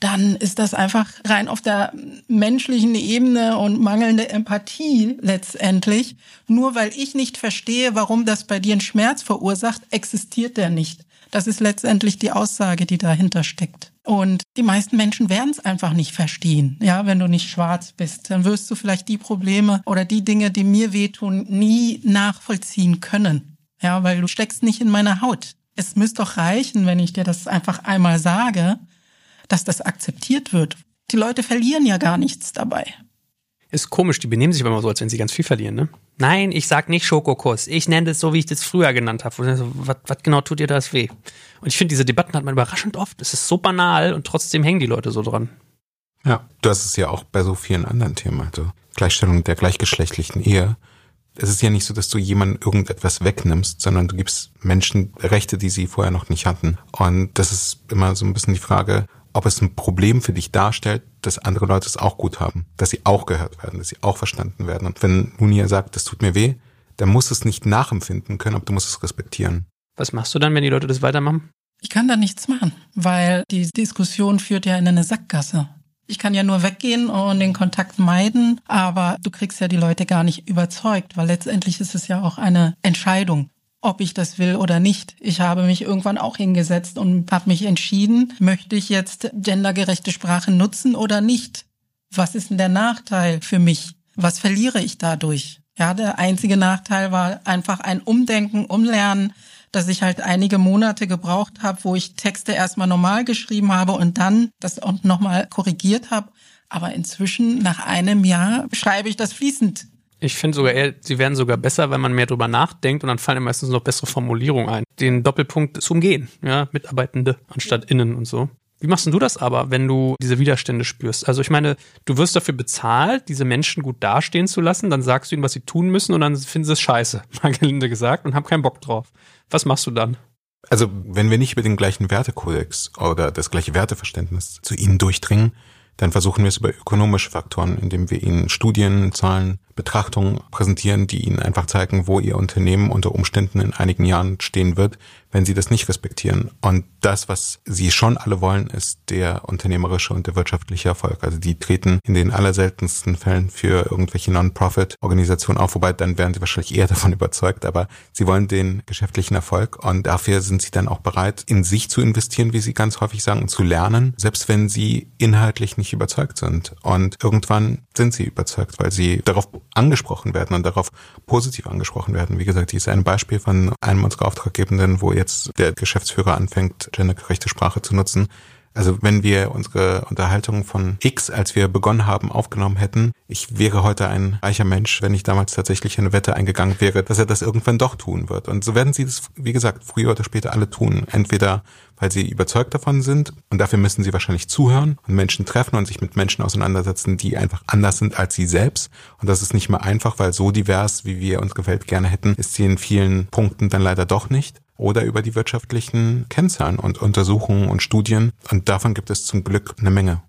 dann ist das einfach rein auf der menschlichen Ebene und mangelnde Empathie letztendlich. Nur weil ich nicht verstehe, warum das bei dir einen Schmerz verursacht, existiert der nicht. Das ist letztendlich die Aussage, die dahinter steckt. Und die meisten Menschen werden es einfach nicht verstehen. Ja, wenn du nicht schwarz bist, dann wirst du vielleicht die Probleme oder die Dinge, die mir wehtun, nie nachvollziehen können. Ja, weil du steckst nicht in meiner Haut. Es müsste doch reichen, wenn ich dir das einfach einmal sage, dass das akzeptiert wird. Die Leute verlieren ja gar nichts dabei. Ist komisch, die benehmen sich aber immer so, als wenn sie ganz viel verlieren, ne? Nein, ich sag nicht Schokokuss. Ich nenne das so, wie ich das früher genannt habe. Was, was genau tut dir das weh? Und ich finde, diese Debatten hat man überraschend oft. Es ist so banal und trotzdem hängen die Leute so dran. Ja, du hast es ja auch bei so vielen anderen Themen. Also Gleichstellung der gleichgeschlechtlichen Ehe. Es ist ja nicht so, dass du jemandem irgendetwas wegnimmst, sondern du gibst Menschen Rechte, die sie vorher noch nicht hatten. Und das ist immer so ein bisschen die Frage, ob es ein Problem für dich darstellt, dass andere Leute es auch gut haben, dass sie auch gehört werden, dass sie auch verstanden werden. Und wenn Nunia sagt, das tut mir weh, dann musst du es nicht nachempfinden können, aber du musst es respektieren. Was machst du dann, wenn die Leute das weitermachen? Ich kann da nichts machen, weil die Diskussion führt ja in eine Sackgasse. Ich kann ja nur weggehen und den Kontakt meiden, aber du kriegst ja die Leute gar nicht überzeugt, weil letztendlich ist es ja auch eine Entscheidung, ob ich das will oder nicht. Ich habe mich irgendwann auch hingesetzt und habe mich entschieden, möchte ich jetzt gendergerechte Sprache nutzen oder nicht? Was ist denn der Nachteil für mich? Was verliere ich dadurch? Ja, der einzige Nachteil war einfach ein Umdenken, Umlernen, dass ich halt einige Monate gebraucht habe, wo ich Texte erstmal normal geschrieben habe und dann das auch nochmal korrigiert habe. Aber inzwischen, nach einem Jahr, schreibe ich das fließend. Ich finde sogar eher, sie werden sogar besser, wenn man mehr drüber nachdenkt und dann fallen meistens noch bessere Formulierungen ein. Den Doppelpunkt zu umgehen, ja, Mitarbeitende anstatt innen und so. Wie machst du das aber, wenn du diese Widerstände spürst? Also ich meine, du wirst dafür bezahlt, diese Menschen gut dastehen zu lassen, dann sagst du ihnen, was sie tun müssen und dann finden sie es scheiße, mal gelinde gesagt, und haben keinen Bock drauf. Was machst du dann? Also wenn wir nicht über den gleichen Wertekodex oder das gleiche Werteverständnis zu ihnen durchdringen, dann versuchen wir es über ökonomische Faktoren, indem wir ihnen Studien, Zahlen, Betrachtungen präsentieren, die ihnen einfach zeigen, wo ihr Unternehmen unter Umständen in einigen Jahren stehen wird, wenn sie das nicht respektieren. Und das, was sie schon alle wollen, ist der unternehmerische und der wirtschaftliche Erfolg. Also die treten in den allerseltensten Fällen für irgendwelche Non-Profit-Organisationen auf, wobei dann werden sie wahrscheinlich eher davon überzeugt, aber sie wollen den geschäftlichen Erfolg und dafür sind sie dann auch bereit, in sich zu investieren, wie sie ganz häufig sagen, und zu lernen, selbst wenn sie inhaltlich nicht überzeugt sind. Und irgendwann sind sie überzeugt, weil sie darauf angesprochen werden und darauf positiv angesprochen werden. Wie gesagt, hier ist ein Beispiel von einem unserer Auftraggebenden, wo jetzt der Geschäftsführer anfängt, gendergerechte Sprache zu nutzen. Also wenn wir unsere Unterhaltung von X, als wir begonnen haben, aufgenommen hätten, ich wäre heute ein reicher Mensch, wenn ich damals tatsächlich eine Wette eingegangen wäre, dass er das irgendwann doch tun wird. Und so werden sie das, wie gesagt, früher oder später alle tun. Entweder weil sie überzeugt davon sind und dafür müssen sie wahrscheinlich zuhören und Menschen treffen und sich mit Menschen auseinandersetzen, die einfach anders sind als sie selbst. Und das ist nicht mehr einfach, weil so divers, wie wir unsere Welt gerne hätten, ist sie in vielen Punkten dann leider doch nicht oder über die wirtschaftlichen Kennzahlen und Untersuchungen und Studien. Und davon gibt es zum Glück eine Menge.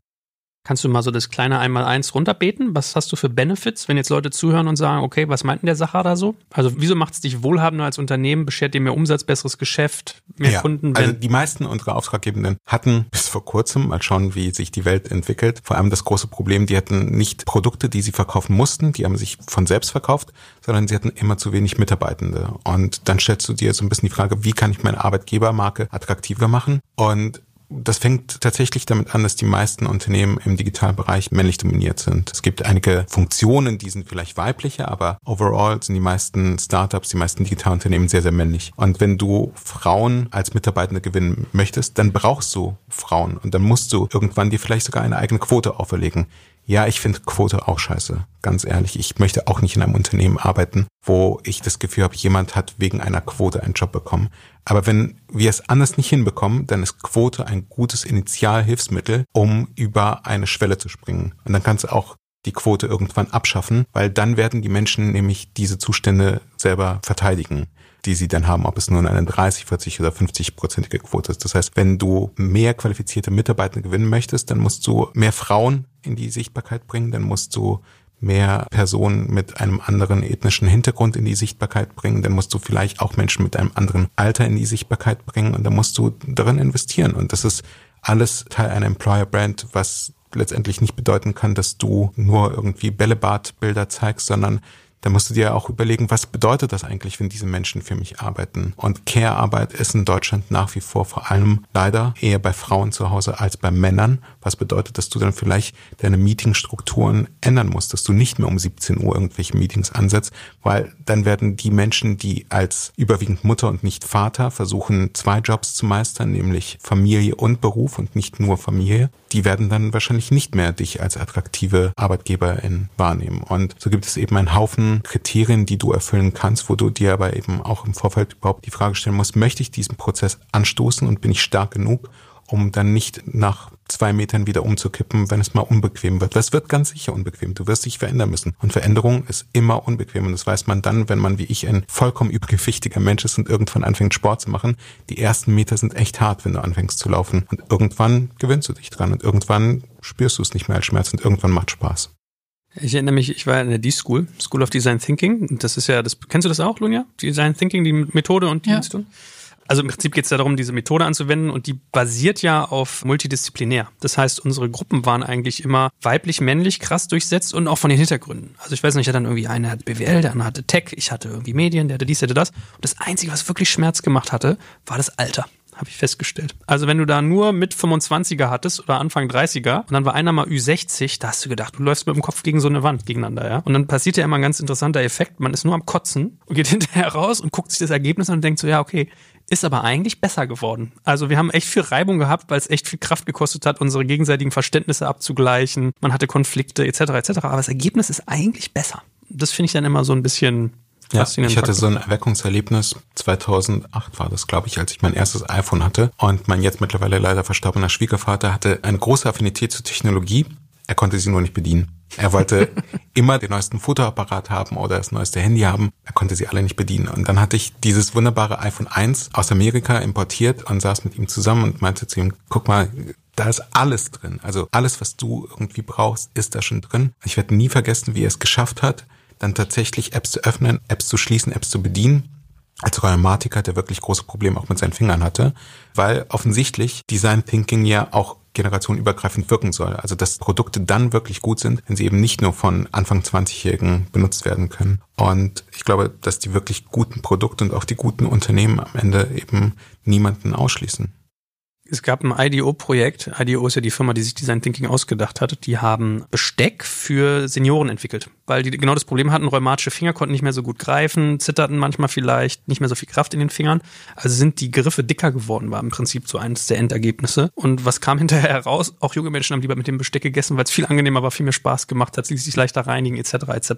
Kannst du mal so das kleine Einmal-Eins runterbeten? Was hast du für Benefits, wenn jetzt Leute zuhören und sagen, okay, was meint denn der Sacher da so? Also wieso macht es dich wohlhabender als Unternehmen? Beschert dir mehr Umsatz, besseres Geschäft, mehr ja, Kunden? Also die meisten unserer Auftraggebenden hatten bis vor kurzem, mal schauen, wie sich die Welt entwickelt, vor allem das große Problem, die hatten nicht Produkte, die sie verkaufen mussten, die haben sich von selbst verkauft, sondern sie hatten immer zu wenig Mitarbeitende. Und dann stellst du dir so ein bisschen die Frage, wie kann ich meine Arbeitgebermarke attraktiver machen? Und das fängt tatsächlich damit an, dass die meisten Unternehmen im Digitalbereich männlich dominiert sind. Es gibt einige Funktionen, die sind vielleicht weiblicher, aber overall sind die meisten Startups, die meisten Digitalunternehmen sehr, sehr männlich. Und wenn du Frauen als Mitarbeitende gewinnen möchtest, dann brauchst du Frauen und dann musst du irgendwann dir vielleicht sogar eine eigene Quote auferlegen. Ja, ich finde Quote auch scheiße, ganz ehrlich. Ich möchte auch nicht in einem Unternehmen arbeiten, wo ich das Gefühl habe, jemand hat wegen einer Quote einen Job bekommen. Aber wenn wir es anders nicht hinbekommen, dann ist Quote ein gutes Initialhilfsmittel, um über eine Schwelle zu springen. Und dann kannst du auch die Quote irgendwann abschaffen, weil dann werden die Menschen nämlich diese Zustände selber verteidigen die sie dann haben, ob es nun eine 30, 40 oder 50-prozentige Quote ist. Das heißt, wenn du mehr qualifizierte Mitarbeiter gewinnen möchtest, dann musst du mehr Frauen in die Sichtbarkeit bringen, dann musst du mehr Personen mit einem anderen ethnischen Hintergrund in die Sichtbarkeit bringen, dann musst du vielleicht auch Menschen mit einem anderen Alter in die Sichtbarkeit bringen und dann musst du darin investieren. Und das ist alles Teil einer Employer Brand, was letztendlich nicht bedeuten kann, dass du nur irgendwie Bällebadbilder zeigst, sondern da musst du dir auch überlegen, was bedeutet das eigentlich, wenn diese Menschen für mich arbeiten? Und Care-Arbeit ist in Deutschland nach wie vor vor allem leider eher bei Frauen zu Hause als bei Männern. Was bedeutet, dass du dann vielleicht deine Meetingstrukturen ändern musst, dass du nicht mehr um 17 Uhr irgendwelche Meetings ansetzt, weil dann werden die Menschen, die als überwiegend Mutter und nicht Vater versuchen, zwei Jobs zu meistern, nämlich Familie und Beruf und nicht nur Familie, die werden dann wahrscheinlich nicht mehr dich als attraktive Arbeitgeberin wahrnehmen. Und so gibt es eben einen Haufen Kriterien, die du erfüllen kannst, wo du dir aber eben auch im Vorfeld überhaupt die Frage stellen musst, möchte ich diesen Prozess anstoßen und bin ich stark genug, um dann nicht nach zwei Metern wieder umzukippen, wenn es mal unbequem wird. Das wird ganz sicher unbequem. Du wirst dich verändern müssen. Und Veränderung ist immer unbequem. Und das weiß man dann, wenn man wie ich ein vollkommen übergewichtiger Mensch ist und irgendwann anfängt Sport zu machen. Die ersten Meter sind echt hart, wenn du anfängst zu laufen. Und irgendwann gewöhnst du dich dran und irgendwann spürst du es nicht mehr als Schmerz und irgendwann macht Spaß. Ich erinnere mich, ich war in der D-School, School of Design Thinking. Das ist ja, das kennst du das auch, Lunja? Design Thinking, die Methode und die ja. Also im Prinzip geht es ja darum, diese Methode anzuwenden und die basiert ja auf multidisziplinär. Das heißt, unsere Gruppen waren eigentlich immer weiblich, männlich, krass durchsetzt und auch von den Hintergründen. Also ich weiß nicht, ich hatte dann irgendwie einer hatte BWL, der andere hatte Tech, ich hatte irgendwie Medien, der hatte dies, der hatte das. Und das Einzige, was wirklich Schmerz gemacht hatte, war das Alter habe ich festgestellt. Also wenn du da nur mit 25er hattest oder Anfang 30er und dann war einer mal Ü60, da hast du gedacht, du läufst mit dem Kopf gegen so eine Wand gegeneinander, ja. Und dann passiert ja immer ein ganz interessanter Effekt. Man ist nur am Kotzen und geht hinterher raus und guckt sich das Ergebnis an und denkt so, ja, okay, ist aber eigentlich besser geworden. Also wir haben echt viel Reibung gehabt, weil es echt viel Kraft gekostet hat, unsere gegenseitigen Verständnisse abzugleichen. Man hatte Konflikte etc. etc. Aber das Ergebnis ist eigentlich besser. Das finde ich dann immer so ein bisschen ja, ich hatte so ein Erweckungserlebnis. 2008 war das, glaube ich, als ich mein erstes iPhone hatte. Und mein jetzt mittlerweile leider verstorbener Schwiegervater hatte eine große Affinität zur Technologie. Er konnte sie nur nicht bedienen. Er wollte immer den neuesten Fotoapparat haben oder das neueste Handy haben. Er konnte sie alle nicht bedienen. Und dann hatte ich dieses wunderbare iPhone 1 aus Amerika importiert und saß mit ihm zusammen und meinte zu ihm, guck mal, da ist alles drin. Also alles, was du irgendwie brauchst, ist da schon drin. Ich werde nie vergessen, wie er es geschafft hat, dann tatsächlich Apps zu öffnen, Apps zu schließen, Apps zu bedienen als Rheumatiker, der wirklich große Probleme auch mit seinen Fingern hatte, weil offensichtlich Design Thinking ja auch generationenübergreifend wirken soll. Also dass Produkte dann wirklich gut sind, wenn sie eben nicht nur von Anfang 20-Jährigen benutzt werden können. Und ich glaube, dass die wirklich guten Produkte und auch die guten Unternehmen am Ende eben niemanden ausschließen. Es gab ein IDO-Projekt. IDO ist ja die Firma, die sich Design Thinking ausgedacht hat. Die haben Besteck für Senioren entwickelt, weil die genau das Problem hatten, rheumatische Finger konnten nicht mehr so gut greifen, zitterten manchmal vielleicht, nicht mehr so viel Kraft in den Fingern. Also sind die Griffe dicker geworden, war im Prinzip so eines der Endergebnisse. Und was kam hinterher heraus? Auch junge Menschen haben lieber mit dem Besteck gegessen, weil es viel angenehmer war, viel mehr Spaß gemacht hat, sich leichter reinigen, etc. etc.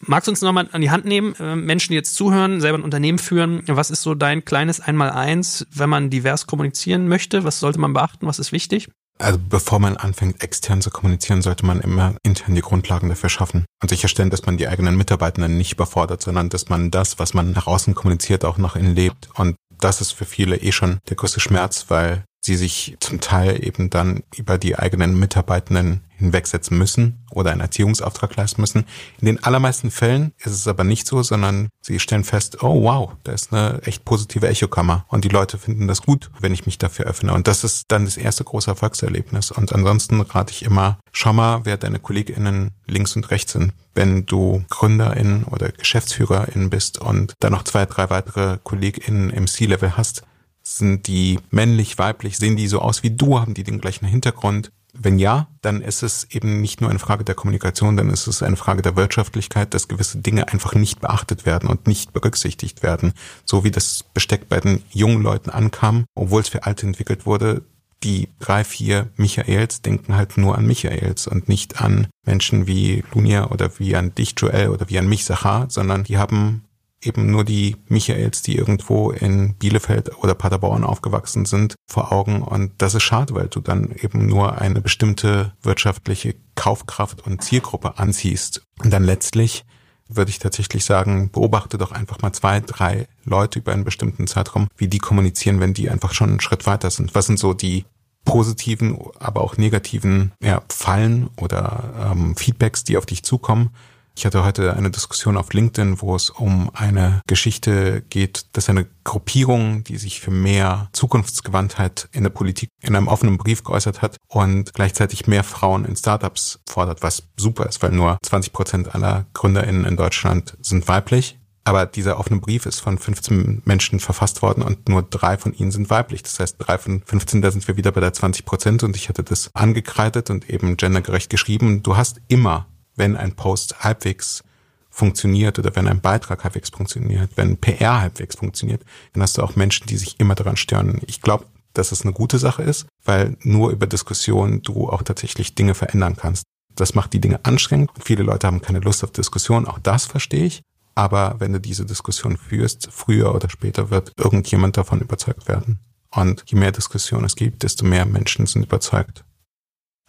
Magst du uns nochmal an die Hand nehmen, äh, Menschen, die jetzt zuhören, selber ein Unternehmen führen? Was ist so dein kleines Einmaleins, wenn man divers kommunizieren möchte? Was sollte man beachten? Was ist wichtig? Also bevor man anfängt, extern zu kommunizieren, sollte man immer intern die Grundlagen dafür schaffen und sicherstellen, dass man die eigenen Mitarbeitenden nicht überfordert, sondern dass man das, was man nach außen kommuniziert, auch nach innen lebt. Und das ist für viele eh schon der größte Schmerz, weil sie sich zum Teil eben dann über die eigenen Mitarbeitenden hinwegsetzen müssen oder einen Erziehungsauftrag leisten müssen. In den allermeisten Fällen ist es aber nicht so, sondern sie stellen fest, oh wow, da ist eine echt positive Echokammer und die Leute finden das gut, wenn ich mich dafür öffne. Und das ist dann das erste große Erfolgserlebnis. Und ansonsten rate ich immer, schau mal, wer deine KollegInnen links und rechts sind. Wenn du GründerInnen oder GeschäftsführerInnen bist und dann noch zwei, drei weitere KollegInnen im C-Level hast, sind die männlich, weiblich? Sehen die so aus wie du? Haben die den gleichen Hintergrund? Wenn ja, dann ist es eben nicht nur eine Frage der Kommunikation, dann ist es eine Frage der Wirtschaftlichkeit, dass gewisse Dinge einfach nicht beachtet werden und nicht berücksichtigt werden. So wie das Besteck bei den jungen Leuten ankam, obwohl es für Alte entwickelt wurde. Die drei, vier Michaels denken halt nur an Michaels und nicht an Menschen wie Lunia oder wie an dich, Joel, oder wie an mich, Sachar, sondern die haben eben nur die Michaels, die irgendwo in Bielefeld oder Paderborn aufgewachsen sind, vor Augen. Und das ist schade, weil du dann eben nur eine bestimmte wirtschaftliche Kaufkraft und Zielgruppe anziehst. Und dann letztlich würde ich tatsächlich sagen, beobachte doch einfach mal zwei, drei Leute über einen bestimmten Zeitraum, wie die kommunizieren, wenn die einfach schon einen Schritt weiter sind. Was sind so die positiven, aber auch negativen ja, Fallen oder ähm, Feedbacks, die auf dich zukommen? Ich hatte heute eine Diskussion auf LinkedIn, wo es um eine Geschichte geht, dass eine Gruppierung, die sich für mehr Zukunftsgewandtheit in der Politik in einem offenen Brief geäußert hat und gleichzeitig mehr Frauen in Startups fordert, was super ist, weil nur 20 Prozent aller GründerInnen in Deutschland sind weiblich. Aber dieser offene Brief ist von 15 Menschen verfasst worden und nur drei von ihnen sind weiblich. Das heißt, drei von 15, da sind wir wieder bei der 20 Prozent und ich hatte das angekreidet und eben gendergerecht geschrieben. Du hast immer wenn ein Post halbwegs funktioniert oder wenn ein Beitrag halbwegs funktioniert, wenn PR halbwegs funktioniert, dann hast du auch Menschen, die sich immer daran stören. Ich glaube, dass es eine gute Sache ist, weil nur über Diskussionen du auch tatsächlich Dinge verändern kannst. Das macht die Dinge anstrengend. Viele Leute haben keine Lust auf Diskussionen, auch das verstehe ich. Aber wenn du diese Diskussion führst, früher oder später wird irgendjemand davon überzeugt werden. Und je mehr Diskussion es gibt, desto mehr Menschen sind überzeugt.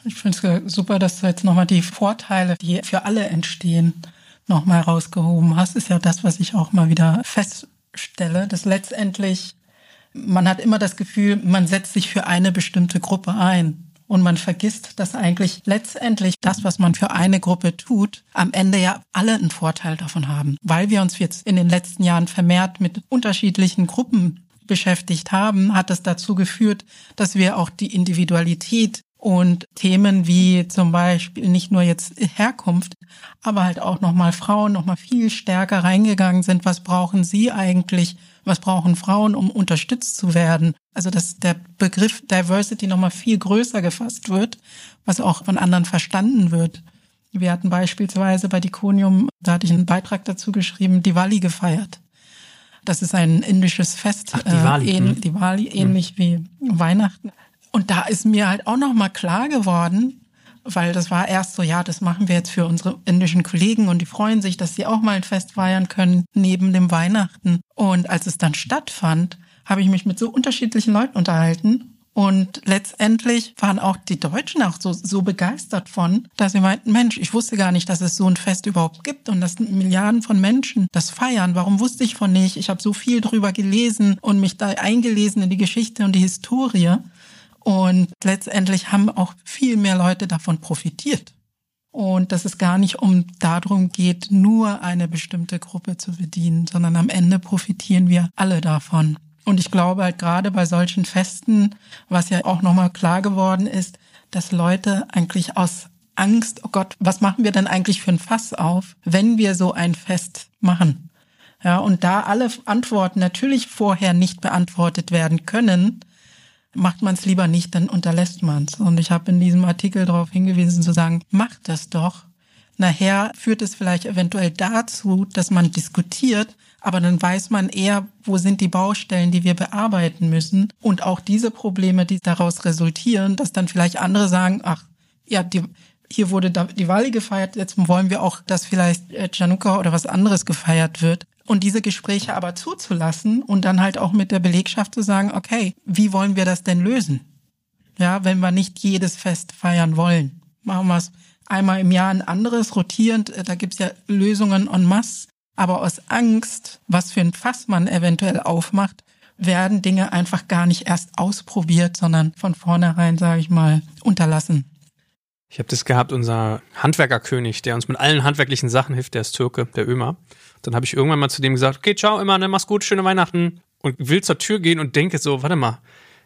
Ich finde es super, dass du jetzt nochmal die Vorteile, die für alle entstehen, nochmal rausgehoben hast. Ist ja das, was ich auch mal wieder feststelle, dass letztendlich man hat immer das Gefühl, man setzt sich für eine bestimmte Gruppe ein. Und man vergisst, dass eigentlich letztendlich das, was man für eine Gruppe tut, am Ende ja alle einen Vorteil davon haben. Weil wir uns jetzt in den letzten Jahren vermehrt mit unterschiedlichen Gruppen beschäftigt haben, hat es dazu geführt, dass wir auch die Individualität und Themen wie zum Beispiel nicht nur jetzt Herkunft, aber halt auch nochmal Frauen nochmal viel stärker reingegangen sind. Was brauchen sie eigentlich? Was brauchen Frauen, um unterstützt zu werden? Also, dass der Begriff Diversity nochmal viel größer gefasst wird, was auch von anderen verstanden wird. Wir hatten beispielsweise bei Dikonium, da hatte ich einen Beitrag dazu geschrieben, Diwali gefeiert. Das ist ein indisches Fest, Ach, Diwali, äh, ähn, Diwali ähnlich hm. wie Weihnachten. Und da ist mir halt auch nochmal klar geworden, weil das war erst so, ja, das machen wir jetzt für unsere indischen Kollegen und die freuen sich, dass sie auch mal ein Fest feiern können neben dem Weihnachten. Und als es dann stattfand, habe ich mich mit so unterschiedlichen Leuten unterhalten und letztendlich waren auch die Deutschen auch so, so begeistert von, dass sie meinten, Mensch, ich wusste gar nicht, dass es so ein Fest überhaupt gibt und dass Milliarden von Menschen das feiern. Warum wusste ich von nicht? Ich habe so viel drüber gelesen und mich da eingelesen in die Geschichte und die Historie. Und letztendlich haben auch viel mehr Leute davon profitiert. Und dass es gar nicht um darum geht, nur eine bestimmte Gruppe zu bedienen, sondern am Ende profitieren wir alle davon. Und ich glaube halt gerade bei solchen Festen, was ja auch nochmal klar geworden ist, dass Leute eigentlich aus Angst, oh Gott, was machen wir denn eigentlich für ein Fass auf, wenn wir so ein Fest machen? Ja, und da alle Antworten natürlich vorher nicht beantwortet werden können, macht man es lieber nicht, dann unterlässt man es. Und ich habe in diesem Artikel darauf hingewiesen zu sagen, macht das doch. Nachher führt es vielleicht eventuell dazu, dass man diskutiert, aber dann weiß man eher, wo sind die Baustellen, die wir bearbeiten müssen. Und auch diese Probleme, die daraus resultieren, dass dann vielleicht andere sagen, ach, ja, die, hier wurde die Wahl gefeiert, jetzt wollen wir auch, dass vielleicht Januka oder was anderes gefeiert wird. Und diese Gespräche aber zuzulassen und dann halt auch mit der Belegschaft zu sagen, okay, wie wollen wir das denn lösen? Ja, wenn wir nicht jedes Fest feiern wollen. Machen wir es einmal im Jahr ein anderes, rotierend, da gibt's ja Lösungen en masse. Aber aus Angst, was für ein Fass man eventuell aufmacht, werden Dinge einfach gar nicht erst ausprobiert, sondern von vornherein, sage ich mal, unterlassen. Ich habe das gehabt, unser Handwerkerkönig, der uns mit allen handwerklichen Sachen hilft, der ist Türke, der Ömer. Dann habe ich irgendwann mal zu dem gesagt, okay, ciao, immer, ne, mach's gut, schöne Weihnachten. Und will zur Tür gehen und denke so, warte mal.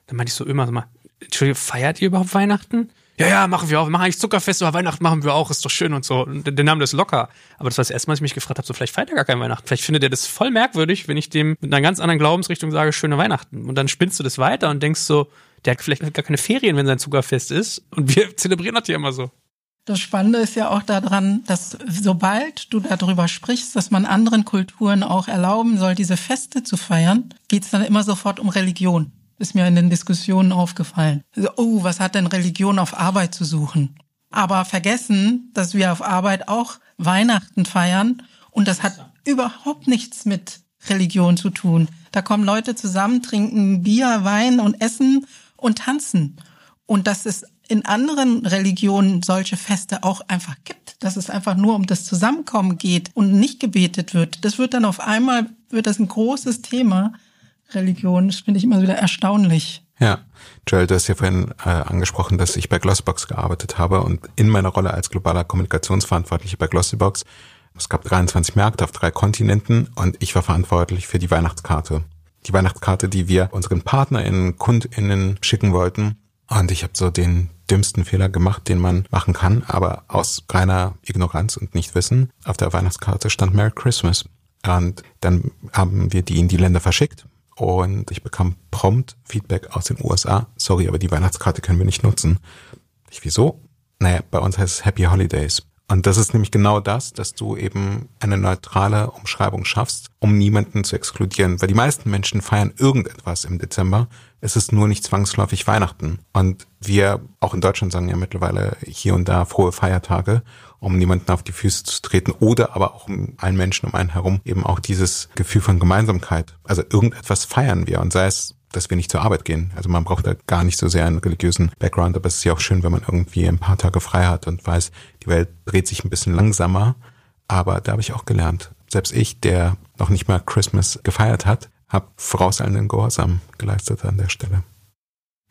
Dann meinte ich so immer, mal, Entschuldigung, feiert ihr überhaupt Weihnachten? Ja, ja, machen wir auch. Wir machen eigentlich Zuckerfest, aber Weihnachten machen wir auch, ist doch schön und so. Und der nahm das locker. Aber das war das erste Mal, dass ich mich gefragt habe, so vielleicht feiert er gar kein Weihnachten. Vielleicht findet er das voll merkwürdig, wenn ich dem mit einer ganz anderen Glaubensrichtung sage, schöne Weihnachten. Und dann spinnst du das weiter und denkst so, der hat vielleicht gar keine Ferien, wenn sein Zuckerfest ist. Und wir zelebrieren das hier immer so. Das Spannende ist ja auch daran, dass sobald du darüber sprichst, dass man anderen Kulturen auch erlauben soll, diese Feste zu feiern, geht es dann immer sofort um Religion. Ist mir in den Diskussionen aufgefallen. Also, oh, was hat denn Religion auf Arbeit zu suchen? Aber vergessen, dass wir auf Arbeit auch Weihnachten feiern und das hat überhaupt nichts mit Religion zu tun. Da kommen Leute zusammen, trinken Bier, Wein und essen und tanzen. Und das ist in anderen Religionen solche Feste auch einfach gibt, dass es einfach nur um das Zusammenkommen geht und nicht gebetet wird. Das wird dann auf einmal, wird das ein großes Thema, Religion. Das finde ich immer wieder erstaunlich. Ja, Joel, du hast ja vorhin äh, angesprochen, dass ich bei Glossybox gearbeitet habe und in meiner Rolle als globaler Kommunikationsverantwortlicher bei Glossybox, es gab 23 Märkte auf drei Kontinenten und ich war verantwortlich für die Weihnachtskarte. Die Weihnachtskarte, die wir unseren PartnerInnen, KundInnen schicken wollten. Und ich habe so den dümmsten Fehler gemacht, den man machen kann, aber aus reiner Ignoranz und Nichtwissen. Auf der Weihnachtskarte stand Merry Christmas. Und dann haben wir die in die Länder verschickt und ich bekam prompt Feedback aus den USA. Sorry, aber die Weihnachtskarte können wir nicht nutzen. Ich, wieso? Naja, bei uns heißt es Happy Holidays. Und das ist nämlich genau das, dass du eben eine neutrale Umschreibung schaffst, um niemanden zu exkludieren. Weil die meisten Menschen feiern irgendetwas im Dezember. Es ist nur nicht zwangsläufig Weihnachten. Und wir auch in Deutschland sagen ja mittlerweile hier und da frohe Feiertage, um niemanden auf die Füße zu treten oder aber auch um allen Menschen um einen herum eben auch dieses Gefühl von Gemeinsamkeit. Also irgendetwas feiern wir und sei es dass wir nicht zur Arbeit gehen. Also man braucht da gar nicht so sehr einen religiösen Background, aber es ist ja auch schön, wenn man irgendwie ein paar Tage frei hat und weiß, die Welt dreht sich ein bisschen langsamer. Aber da habe ich auch gelernt. Selbst ich, der noch nicht mal Christmas gefeiert hat, habe vorauseilenden Gehorsam geleistet an der Stelle.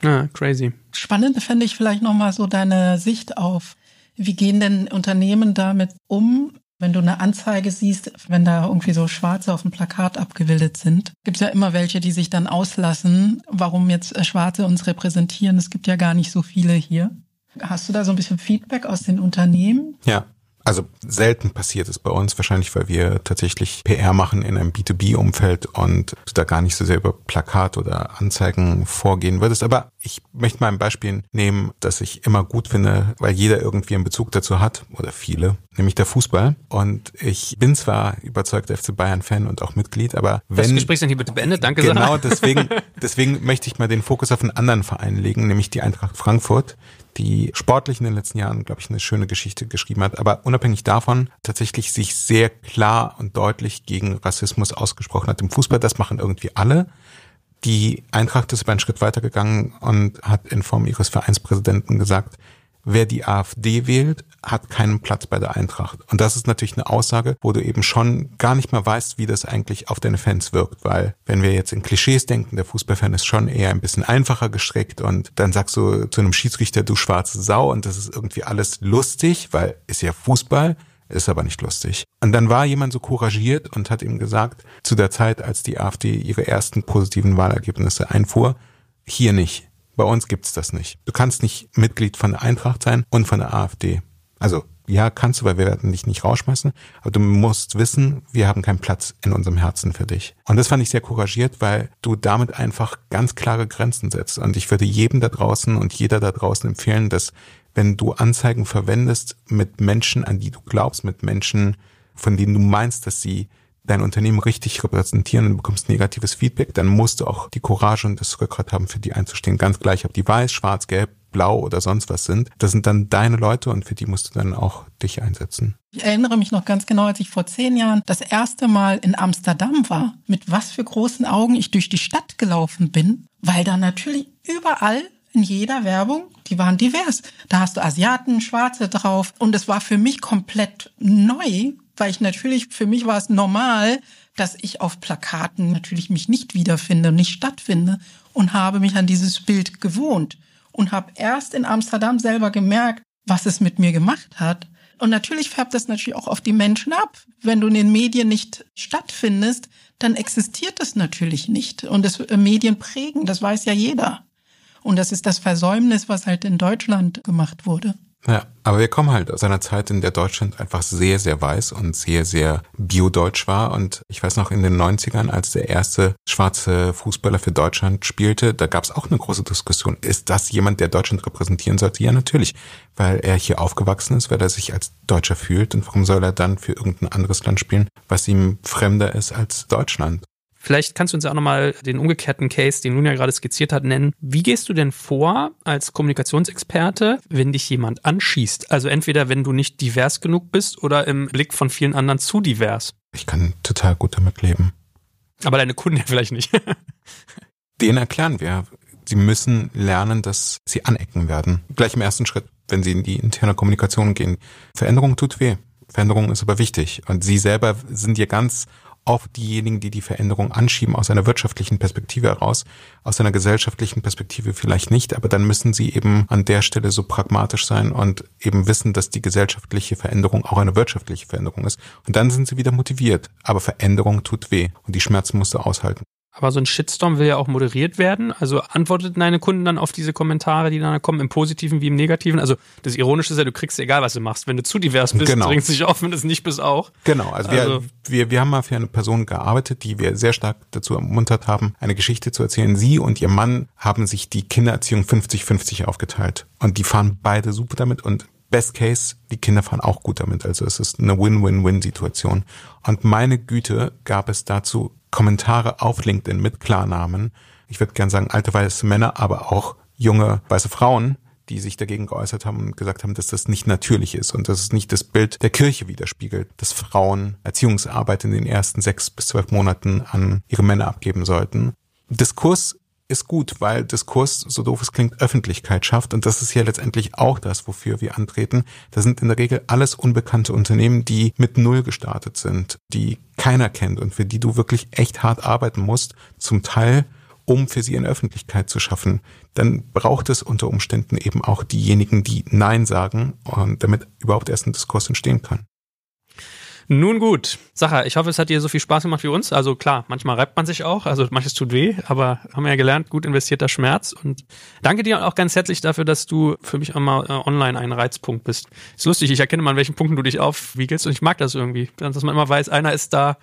Ja, crazy. Spannend fände ich vielleicht nochmal so deine Sicht auf, wie gehen denn Unternehmen damit um, wenn du eine Anzeige siehst, wenn da irgendwie so Schwarze auf dem Plakat abgebildet sind, gibt es ja immer welche, die sich dann auslassen, warum jetzt äh, Schwarze uns repräsentieren. Es gibt ja gar nicht so viele hier. Hast du da so ein bisschen Feedback aus den Unternehmen? Ja, also selten passiert es bei uns, wahrscheinlich weil wir tatsächlich PR machen in einem B2B-Umfeld und du da gar nicht so sehr über Plakat oder Anzeigen vorgehen würdest. Aber ich möchte mal ein Beispiel nehmen, das ich immer gut finde, weil jeder irgendwie einen Bezug dazu hat oder viele, nämlich der Fußball. Und ich bin zwar überzeugter FC Bayern-Fan und auch Mitglied, aber wenn... Das Gespräch sind hier bitte beendet, danke Genau, Sarah. deswegen, deswegen möchte ich mal den Fokus auf einen anderen Verein legen, nämlich die Eintracht Frankfurt, die sportlich in den letzten Jahren, glaube ich, eine schöne Geschichte geschrieben hat, aber unabhängig davon tatsächlich sich sehr klar und deutlich gegen Rassismus ausgesprochen hat im Fußball. Das machen irgendwie alle. Die Eintracht ist über einen Schritt weitergegangen und hat in Form ihres Vereinspräsidenten gesagt, wer die AfD wählt, hat keinen Platz bei der Eintracht. Und das ist natürlich eine Aussage, wo du eben schon gar nicht mehr weißt, wie das eigentlich auf deine Fans wirkt, weil wenn wir jetzt in Klischees denken, der Fußballfan ist schon eher ein bisschen einfacher gestrickt und dann sagst du zu einem Schiedsrichter, du schwarze Sau und das ist irgendwie alles lustig, weil ist ja Fußball, ist aber nicht lustig. Und dann war jemand so couragiert und hat ihm gesagt, zu der Zeit, als die AfD ihre ersten positiven Wahlergebnisse einfuhr, hier nicht. Bei uns gibt's das nicht. Du kannst nicht Mitglied von der Eintracht sein und von der AfD. Also ja, kannst du, weil wir werden dich nicht rausschmeißen, aber du musst wissen, wir haben keinen Platz in unserem Herzen für dich. Und das fand ich sehr couragiert, weil du damit einfach ganz klare Grenzen setzt. Und ich würde jedem da draußen und jeder da draußen empfehlen, dass wenn du Anzeigen verwendest mit Menschen, an die du glaubst, mit Menschen, von denen du meinst, dass sie dein Unternehmen richtig repräsentieren und bekommst negatives Feedback, dann musst du auch die Courage und das Rückgrat haben, für die einzustehen. Ganz gleich, ob die weiß, schwarz, gelb, blau oder sonst was sind. Das sind dann deine Leute und für die musst du dann auch dich einsetzen. Ich erinnere mich noch ganz genau, als ich vor zehn Jahren das erste Mal in Amsterdam war, mit was für großen Augen ich durch die Stadt gelaufen bin, weil da natürlich überall in jeder Werbung, die waren divers. Da hast du Asiaten, Schwarze drauf und es war für mich komplett neu, weil ich natürlich, für mich war es normal, dass ich auf Plakaten natürlich mich nicht wiederfinde, nicht stattfinde und habe mich an dieses Bild gewohnt und habe erst in Amsterdam selber gemerkt, was es mit mir gemacht hat. Und natürlich färbt das natürlich auch auf die Menschen ab. Wenn du in den Medien nicht stattfindest, dann existiert das natürlich nicht. Und das äh, Medien prägen, das weiß ja jeder. Und das ist das Versäumnis, was halt in Deutschland gemacht wurde. Ja, aber wir kommen halt aus einer Zeit, in der Deutschland einfach sehr, sehr weiß und sehr, sehr biodeutsch war. Und ich weiß noch in den 90ern, als der erste schwarze Fußballer für Deutschland spielte, da gab es auch eine große Diskussion. Ist das jemand, der Deutschland repräsentieren sollte? Ja, natürlich, weil er hier aufgewachsen ist, weil er sich als Deutscher fühlt. Und warum soll er dann für irgendein anderes Land spielen, was ihm fremder ist als Deutschland? Vielleicht kannst du uns auch nochmal den umgekehrten Case, den Luna gerade skizziert hat, nennen. Wie gehst du denn vor als Kommunikationsexperte, wenn dich jemand anschießt? Also entweder wenn du nicht divers genug bist oder im Blick von vielen anderen zu divers. Ich kann total gut damit leben. Aber deine Kunden ja vielleicht nicht. Den erklären wir. Sie müssen lernen, dass sie anecken werden. Gleich im ersten Schritt, wenn sie in die interne Kommunikation gehen. Veränderung tut weh. Veränderung ist aber wichtig. Und sie selber sind ja ganz oft diejenigen, die die Veränderung anschieben aus einer wirtschaftlichen Perspektive heraus, aus einer gesellschaftlichen Perspektive vielleicht nicht, aber dann müssen sie eben an der Stelle so pragmatisch sein und eben wissen, dass die gesellschaftliche Veränderung auch eine wirtschaftliche Veränderung ist. Und dann sind sie wieder motiviert. Aber Veränderung tut weh und die Schmerzen musst du aushalten. Aber so ein Shitstorm will ja auch moderiert werden. Also antworteten deine Kunden dann auf diese Kommentare, die dann kommen, im Positiven wie im Negativen? Also das Ironische ist ja, du kriegst egal, was du machst. Wenn du zu divers bist, genau. dringst dich auf, wenn du es nicht bist auch. Genau, also, also wir, wir, wir haben mal für eine Person gearbeitet, die wir sehr stark dazu ermuntert haben, eine Geschichte zu erzählen. Sie und ihr Mann haben sich die Kindererziehung 50-50 aufgeteilt. Und die fahren beide super damit und Best Case, die Kinder fahren auch gut damit. Also es ist eine Win-Win-Win-Situation. Und meine Güte gab es dazu Kommentare auf LinkedIn mit Klarnamen. Ich würde gern sagen alte weiße Männer, aber auch junge weiße Frauen, die sich dagegen geäußert haben und gesagt haben, dass das nicht natürlich ist und dass es nicht das Bild der Kirche widerspiegelt, dass Frauen Erziehungsarbeit in den ersten sechs bis zwölf Monaten an ihre Männer abgeben sollten. Diskurs ist gut, weil Diskurs, so doof es klingt, Öffentlichkeit schafft. Und das ist ja letztendlich auch das, wofür wir antreten. Das sind in der Regel alles unbekannte Unternehmen, die mit Null gestartet sind, die keiner kennt und für die du wirklich echt hart arbeiten musst, zum Teil, um für sie eine Öffentlichkeit zu schaffen. Dann braucht es unter Umständen eben auch diejenigen, die Nein sagen, und damit überhaupt erst ein Diskurs entstehen kann. Nun gut, Sacha, ich hoffe, es hat dir so viel Spaß gemacht wie uns. Also klar, manchmal reibt man sich auch, also manches tut weh, aber haben wir ja gelernt, gut investierter Schmerz. Und danke dir auch ganz herzlich dafür, dass du für mich auch mal äh, online ein Reizpunkt bist. Ist lustig, ich erkenne mal, an welchen Punkten du dich aufwiegelst und ich mag das irgendwie, dass man immer weiß, einer ist da,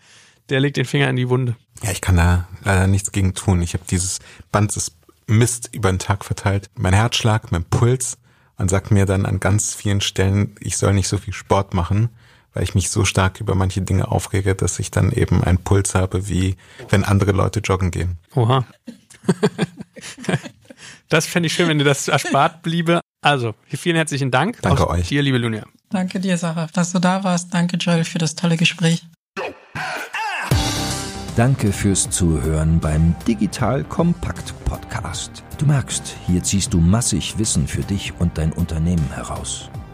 der legt den Finger in die Wunde. Ja, ich kann da leider nichts gegen tun. Ich habe dieses Band des Mist über den Tag verteilt. Mein Herzschlag, mein Puls und sagt mir dann an ganz vielen Stellen, ich soll nicht so viel Sport machen weil ich mich so stark über manche Dinge aufrege, dass ich dann eben einen Puls habe, wie wenn andere Leute joggen gehen. Oha. das fände ich schön, wenn dir das erspart bliebe. Also, vielen herzlichen Dank. Danke Auch euch. Dir, liebe Lunia. Danke dir, Sarah, dass du da warst. Danke, Joel, für das tolle Gespräch. Danke fürs Zuhören beim Digital Kompakt Podcast. Du merkst, hier ziehst du massig Wissen für dich und dein Unternehmen heraus.